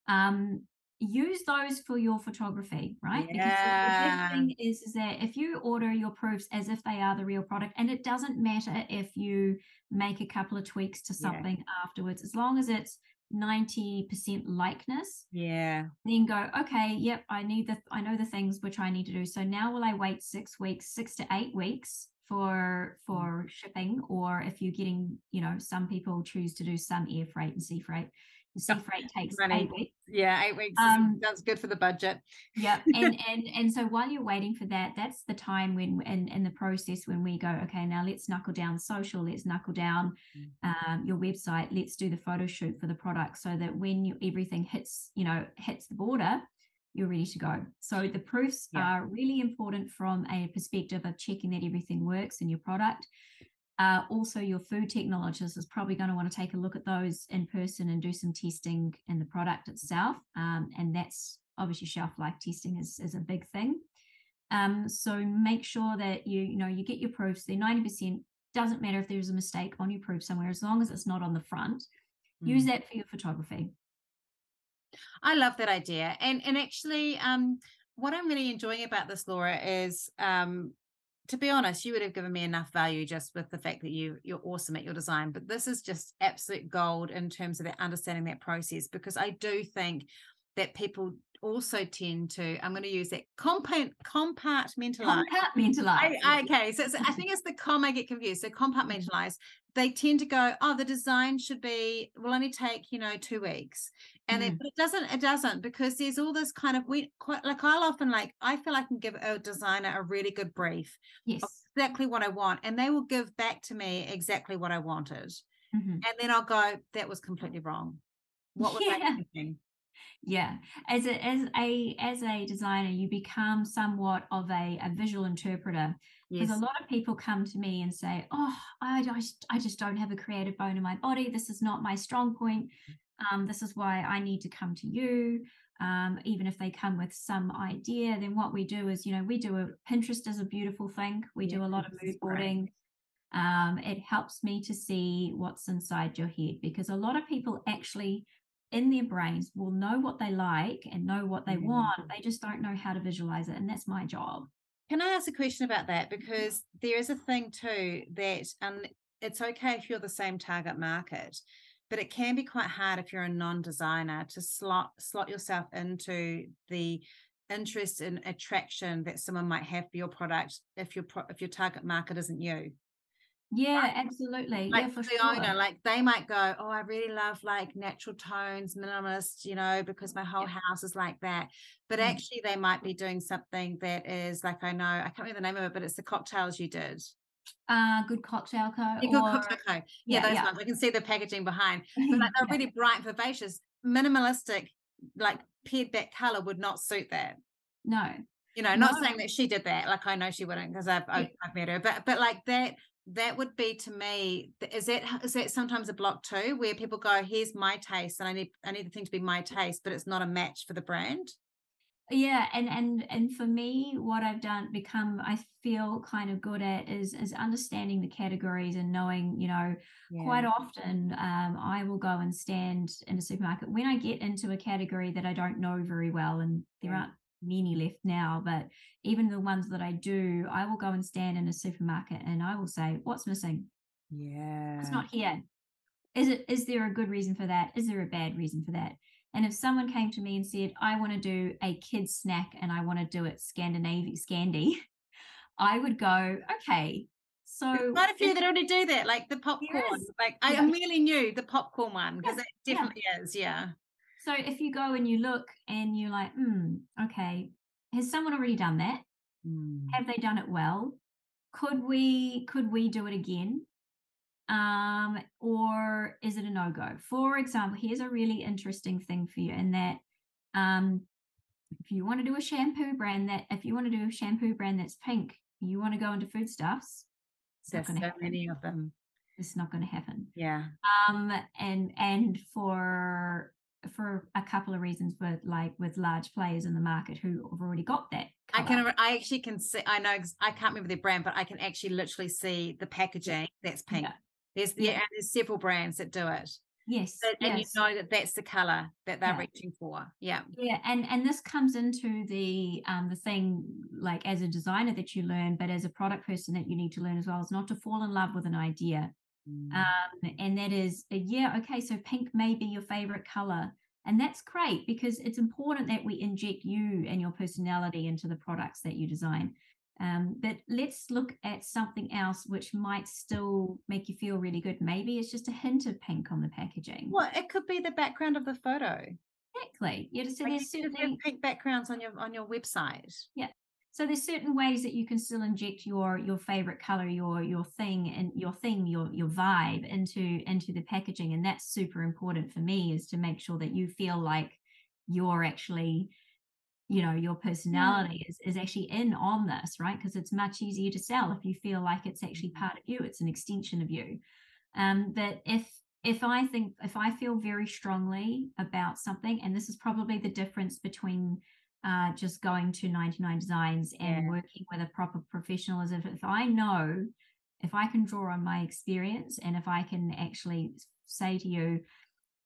um, use those for your photography, right? Yeah. Because the thing is, is that if you order your proofs as if they are the real product, and it doesn't matter if you make a couple of tweaks to something yeah. afterwards, as long as it's 90% likeness yeah then go okay yep i need the i know the things which i need to do so now will i wait six weeks six to eight weeks for for mm. shipping or if you're getting you know some people choose to do some air freight and sea freight sea freight takes Running. eight weeks. Yeah, eight weeks Um, sounds good for the budget. Yeah, [laughs] And and and so while you're waiting for that, that's the time when in in the process when we go, okay, now let's knuckle down social, let's knuckle down um, your website, let's do the photo shoot for the product, so that when you everything hits, you know, hits the border, you're ready to go. So the proofs Yeah. are really important from a perspective of checking that everything works in your product. Uh, also, your food technologist is probably going to want to take a look at those in person and do some testing in the product itself. Um, and that's obviously shelf life testing is, is a big thing. Um, so make sure that you you know you get your proofs. They're ninety percent. Doesn't matter if there's a mistake on your proof somewhere, as long as it's not on the front. Use Mm. that for your photography. I love that idea. And and actually, um, what I'm really enjoying about this, Laura, is um, to be honest, you would have given me enough value just with the fact that you you're awesome at your design. But this is just absolute gold in terms of understanding that process because I do think that people also tend to, I'm going to use that compa- compartmentalize. Compartmentalize. I, okay, so, I [laughs] think it's the com I get confused. So compartmentalize. They tend to go, oh, the design should be will only take you know two weeks, and it, Mm. but it doesn't. It doesn't because there's all this kind of we quite like I'll often like I feel I can give a designer a really good brief yes. exactly what I want, and they will give back to me exactly what I wanted, Mhm. and then I'll go, that was completely wrong. What was I thinking? Yeah, as a as a as a designer, you become somewhat of a, a visual interpreter because Yes. a lot of people come to me and say, "Oh, I just I just don't have a creative bone in my body. This is not my strong point. Um, this is why I need to come to you." Um, even if they come with some idea, then what we do is, you know, we do a Pinterest is a beautiful thing. We do a lot of mood boarding. Um, it helps me to see what's inside your head because a lot of people actually in their brains will know what they like and know what they Yeah. want. They just don't know how to visualize it. And that's my job. Can I ask a question about that? Because there is a thing too that um, it's okay if you're the same target market, but it can be quite hard if you're a non-designer to slot slot yourself into the interest and attraction that someone might have for your product if your pro- if your target market isn't you. Yeah, absolutely. Like yeah, for the sure. owner, like they might go, "Oh, I really love like natural tones, minimalist, you know, because my whole Yeah. house is like that." But Mm. actually, they might be doing something that is like I know I can't remember the name of it, but it's the cocktails you did. uh, good cocktail co. Yeah, good or- cocktail co. Yeah, yeah, those yeah. ones. I can see the packaging behind. [laughs] But like they're really bright, vivacious, minimalistic, like pared back color would not suit that. No. You know, not No. saying that she did that. Like I know she wouldn't because I've, I've I've met her. But but like that that would be to me. Is that is that sometimes a block too, where people go, "Here's my taste, and I need I need the thing to be my taste, but it's not a match for the brand." yeah and and and for me what i've done become i feel kind of good at is is understanding the categories and knowing you know quite often um, i will go and stand in a supermarket when i get into a category that i don't know very well and there Yeah. aren't many left now but even the ones that i do i will go and stand in a supermarket and i will say what's missing Yeah. it's not here is it is there a good reason for that is there a bad reason for that and if someone came to me and said i want to do a kids snack and i want to do it scandinavian scandy [laughs] i would go okay so There's quite a few that already do that, like the popcorn. Like I Yeah. immediately knew the popcorn one because Yeah, it yeah. definitely is. Yeah. So if you go and you look and you're like hmm okay has someone already done that? Have they done it well? Could we could we do it again? Um or is it a no-go? For example here's a really interesting thing for you in that um if you want to do a shampoo brand that if you want to do a shampoo brand that's pink you want to go into foodstuffs it's not There's so going to happen. many of them. it's not going to happen. Yeah. um and and for for a couple of reasons but like with large players in the market who have already got that I can. I actually can see. I know. I can't remember their brand, but I can actually literally see the packaging. That's pink. Yeah. There's Yeah. yeah. and there's several brands that do it, yes But- and yes. you know that that's the color that they're Yeah. reaching for. Yeah. Yeah, and and this comes into the um the thing like as a designer that you learn, but as a product person that you need to learn as well is not to fall in love with an idea. Mm. Um, and that is uh, yeah, okay, so pink may be your favorite color, and that's great because it's important that we inject you and your personality into the products that you design. Um, but let's look at something else which might still make you feel really good. Maybe it's just a hint of pink on the packaging. Well, it could be the background of the photo. Exactly. Yeah. So Like, there's you certainly pink backgrounds on your on your website. So there's certain ways that you can still inject your your favorite color, your your thing and your theme, your your vibe into into the packaging, and that's super important for me is to make sure that you feel like you're actually you know your personality is is actually in on this right? Because it's much easier to sell if you feel like it's actually Mhm. part of you it's an extension of you. Um but if if i think if i feel very strongly about something and this is probably the difference between uh just going to 99 designs and Yeah. working with a proper professional is if, if i know if i can draw on my experience and if i can actually say to you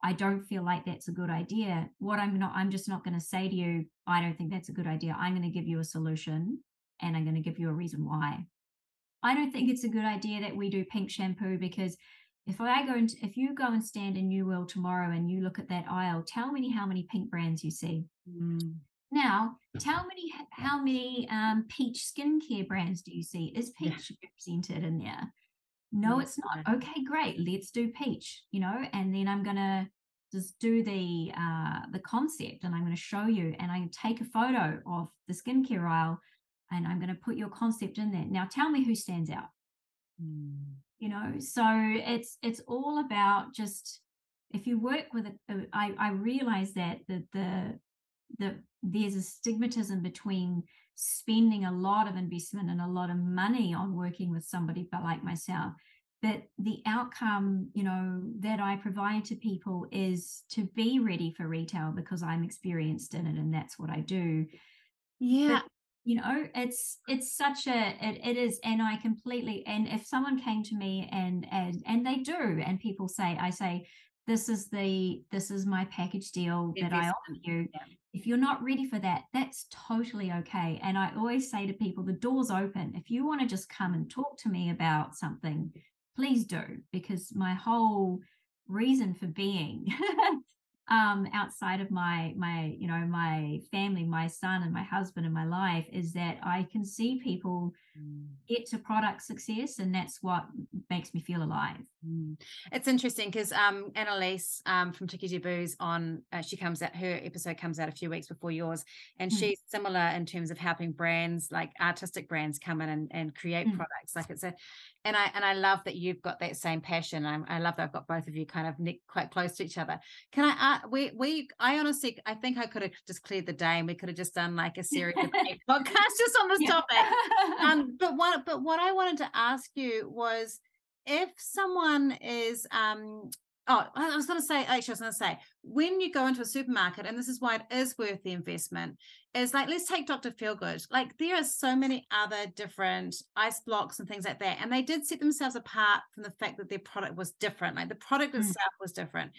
I don't feel like that's a good idea. What I'm not, I'm just not going to say to you, I don't think that's a good idea. I'm going to give you a solution and I'm going to give you a reason why. I don't think it's a good idea that we do pink shampoo because if I go and if you go and stand in New World tomorrow and you look at that aisle, tell me how many pink brands you see. Mm. Now, tell me how many um, peach skincare brands do you see? Is peach Yeah. represented in there? No, it's not. Okay, great. Let's do peach, you know, and then I'm gonna just do the uh the concept and I'm gonna show you and I take a photo of the skincare aisle and I'm gonna put your concept in there. Now tell me who stands out Mm. you know so it's it's all about just if you work with it i i realize that the the the there's a stigmatism between spending a lot of investment and a lot of money on working with somebody but like myself but the outcome you know that i provide to people is to be ready for retail because i'm experienced in it and that's what i do Yeah. you know it's it's such a it, it is and i completely and if someone came to me and and and they do and people say i say this is the this is my package deal that i offer you. If you're not ready for that that's totally okay. And i always say to people the door's open. If you want to just come and talk to me about something please do because my whole reason for being [laughs] um outside of my my you know my family my son and my husband and my life is that i can see people Mm. get to product success and that's what makes me feel alive Mm. It's interesting because um, Annalise um, from Tiki Booze on uh, she comes out her episode comes out a few weeks before yours, and Mm. she's similar in terms of helping brands like artistic brands come in and, and create Mm. products. Like it's a, and I and I love that you've got that same passion. I, I love that I've got both of you kind of quite close to each other. Can I? Uh, we we I honestly I think I could have just cleared the day and we could have just done like a series of [laughs] podcasts just on this Yeah. topic [laughs] um but what but what i wanted to ask you was if someone is um oh i was going to say actually i was going to say when you go into a supermarket and this is why it is worth the investment is like let's take dr feelgood. Like there are so many other different ice blocks and things like that and they did set themselves apart from the fact that their product was different. Like the product Mm. itself was different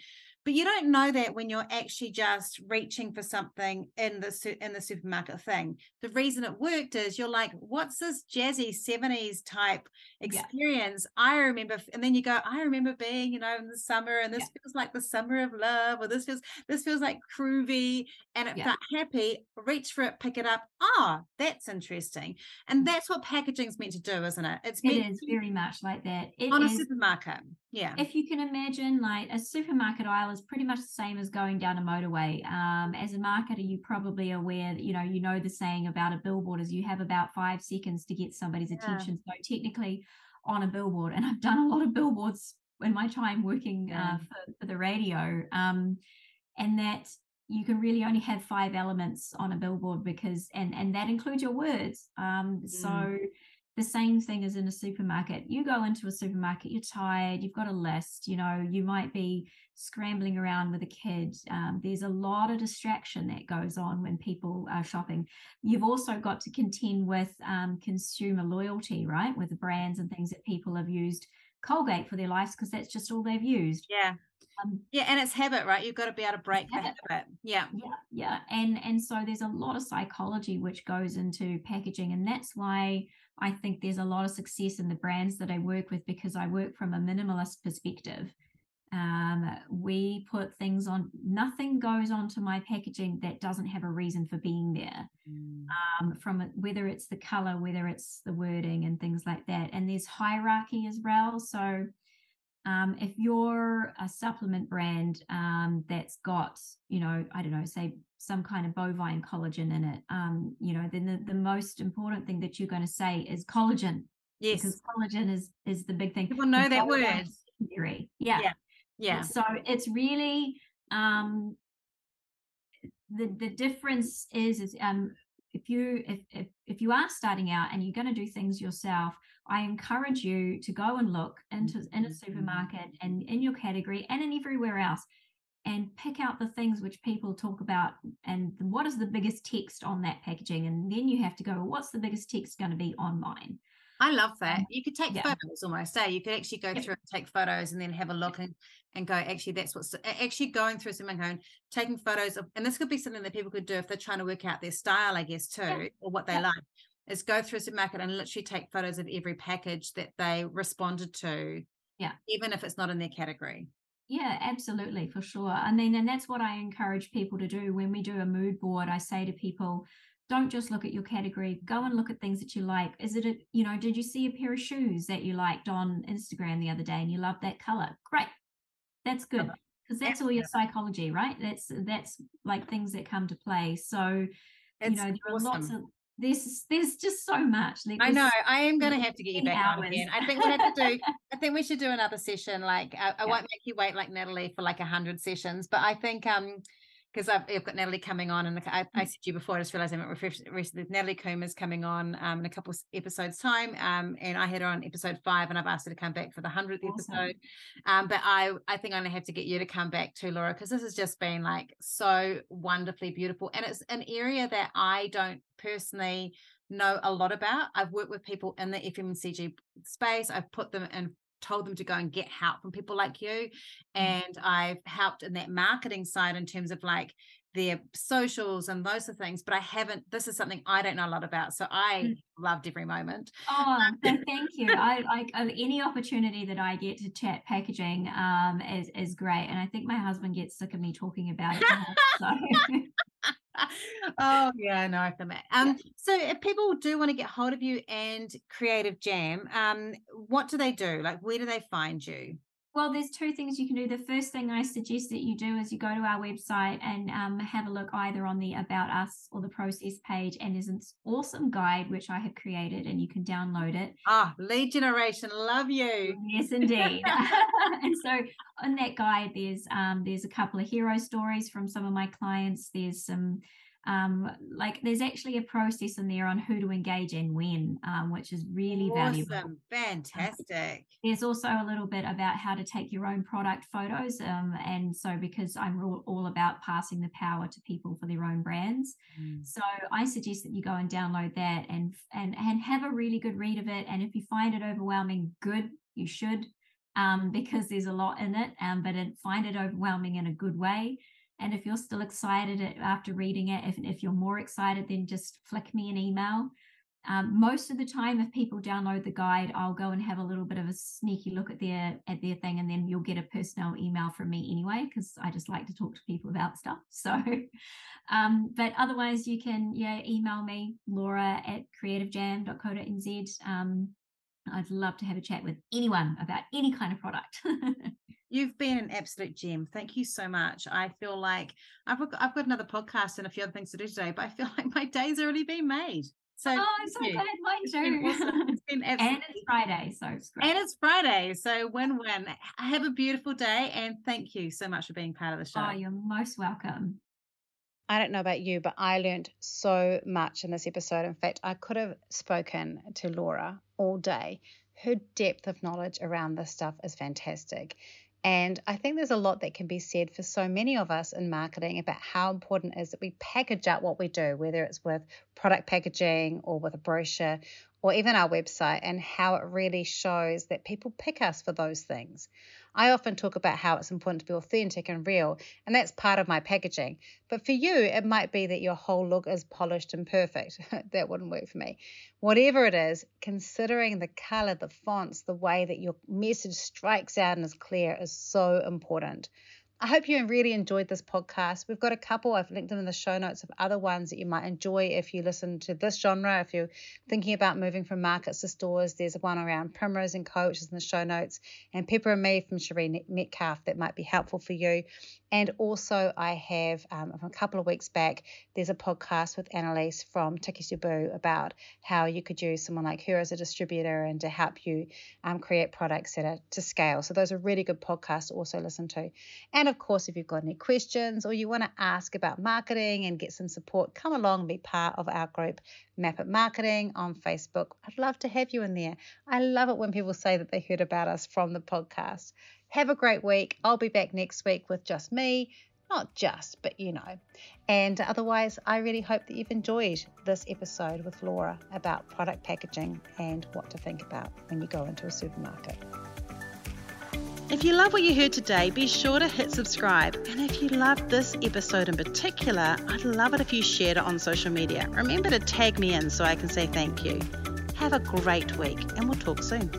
but you don't know that when you're actually just reaching for something in the su- in the supermarket thing the reason it worked is you're like what's this jazzy 70s type Yeah. experience i remember and then you go i remember being you know in the summer and this Yeah. feels like the summer of love or this feels this feels like groovy and it Yeah. felt happy reach for it pick it up ah that's interesting and that's what packaging's meant to do isn't it it's Mm. meant is to- very much like that It on a supermarket yeah if you can imagine like a supermarket aisle is pretty much the same as going down a motorway um, as a marketer you're probably aware that you know you know the saying about a billboard is you have about five seconds to get somebody's Yeah. attention so technically on a billboard and i've done a lot of billboards in my time working Yeah. uh, for, for the radio um, and that you can really only have five elements on a billboard because and and that includes your words um so Mm. The same thing as in a supermarket. You go into a supermarket you're tired you've got a list you know you might be scrambling around with a kid um, there's a lot of distraction that goes on when people are shopping. You've also got to contend with um, consumer loyalty right with the brands and things that people have used colgate for their lives because that's just all they've used. Yeah. Um, yeah and it's habit right? You've got to be able to break the habit. habit. Yeah. Yeah yeah and and so there's a lot of psychology which goes into packaging and that's why i think there's a lot of success in the brands that i work with because i work from a minimalist perspective Um, we put things on, nothing goes onto my packaging that doesn't have a reason for being there. Mm. Um, from whether it's the color, whether it's the wording and things like that. And there's hierarchy as well. So um, if you're a supplement brand um, that's got, you know, I don't know, say some kind of bovine collagen in it, um, you know, then the, the most important thing that you're going to say is collagen. Yes. Because collagen is is the big thing. People know that word. Theory. Yeah. yeah. Yeah. So it's really um the the difference is is um if you if if, if you are starting out and you're going to do things yourself i encourage you to go and look into in a mm-hmm. supermarket and in your category and in everywhere else and pick out the things which people talk about and what is the biggest text on that packaging and then you have to go what's the biggest text going to be on mine I love that. You could take yeah. photos almost, say eh? you could actually go through and take photos and then have a look and, and go, actually, that's what's actually going through some going, taking photos of, and this could be something that people could do if they're trying to work out their style, I guess, too, yeah. or what they yeah. like, is go through some market and literally take photos of every package that they responded to. Yeah. Even if it's not in their category. Yeah, absolutely, for sure. I mean, and that's what I encourage people to do when we do a mood board. I say to people, don't just look at your category go and look at things that you like is it a you know did you see a pair of shoes that you liked on instagram the other day and you love that color great that's good because that's all your psychology right that's that's like things that come to play so you know there are awesome. lots of there's there's just so much like, i know i am going to have to get you back hours. on again i think we have to do [laughs] i think we should do another session like i, I yeah. won't make you wait like natalie for like a hundred sessions but i think um because I've, I've, got Natalie coming on, and I, I mm. said to you before, I just realized I haven't refreshed. Natalie Coomer's coming on um, in a couple episodes' time, um, and I had her on episode five, and I've asked her to come back for the hundredth awesome. episode. Um, but I, I think I'm gonna have to get you to come back too, Laura, because this has just been like so wonderfully beautiful, and it's an area that I don't personally know a lot about. I've worked with people in the FMCG space. I've put them in told them to go and get help from people like you. Mm. And I've helped in that marketing side in terms of like their socials and those of things, but I haven't. This is something I don't know a lot about, so I mm. loved every moment. Oh, [laughs] thank you. I like any opportunity that I get to chat packaging um, is is great, and I think my husband gets sick of me talking about it. so. [laughs] [laughs] [laughs] oh yeah, no, I feel that. Um, yeah. so if people do want to get hold of you and Creative Jam, um, what do they do? Like, where do they find you? Well, there's two things you can do. The first thing I suggest that you do is you go to our website and um, have a look either on the About Us or the Process page. And there's an awesome guide which I have created, and you can download it. Ah, lead generation, love you. Yes, indeed. [laughs] and so on that guide, there's um, there's a couple of hero stories from some of my clients. There's some um, like there's actually a process in there on who to engage and when, um, which is really awesome. valuable. Fantastic. There's also a little bit about how to take your own product photos. Um, and so, because I'm all, all, about passing the power to people for their own brands, mm. so I suggest that you go and download that and and and have a really good read of it. And if you find it overwhelming, good, you should. Um, because there's a lot in it, um, but it, find it overwhelming in a good way. And if you're still excited after reading it, if, if you're more excited, then just flick me an email. Um, most of the time, if people download the guide, I'll go and have a little bit of a sneaky look at their at their thing, and then you'll get a personal email from me anyway, because I just like to talk to people about stuff. [laughs] So, um, but otherwise, you can yeah email me Laura at creativejam.co.nz. Um, I'd love to have a chat with anyone about any kind of product. [laughs] You've been an absolute gem. Thank you so much. I feel like I've got, I've got another podcast and a few other things to do today, but I feel [laughs] like my day's already been made. So oh, I'm so glad mine too. It's been, it's been [laughs] and it's Friday, so it's great. And it's Friday, so win-win. Have a beautiful day, and thank you so much for being part of the oh, show. Oh, you're most welcome. I don't know about you, but I learned so much in this episode. In fact, I could have spoken to Laura all day. Her depth of knowledge around this stuff is fantastic. And I think there's a lot that can be said for so many of us in marketing about how important it is that we package up what we do, whether it's with product packaging or with a brochure or even our website and how it really shows that people pick us for those things. I often talk about how it's important to be authentic and real, and that's part of my packaging. But for you, it might be that your whole look is polished and perfect. [laughs] that wouldn't work for me. Whatever it is, considering the color, the fonts, the way that your message strikes out and is clear is so important. I hope you really enjoyed this podcast. We've got a couple, I've linked them in the show notes of other ones that you might enjoy if you listen to this genre. If you're thinking about moving from markets to stores, there's one around Primrose and Coach in the show notes, and Pepper and Me from Cherie Metcalf that might be helpful for you. And also, I have um, from a couple of weeks back, there's a podcast with Annalise from Tiki about how you could use someone like her as a distributor and to help you um, create products that are to scale. So, those are really good podcasts to also listen to. And of course, if you've got any questions or you want to ask about marketing and get some support, come along and be part of our group, Map It Marketing on Facebook. I'd love to have you in there. I love it when people say that they heard about us from the podcast. Have a great week. I'll be back next week with just me. Not just, but you know. And otherwise, I really hope that you've enjoyed this episode with Laura about product packaging and what to think about when you go into a supermarket. If you love what you heard today, be sure to hit subscribe. And if you loved this episode in particular, I'd love it if you shared it on social media. Remember to tag me in so I can say thank you. Have a great week, and we'll talk soon.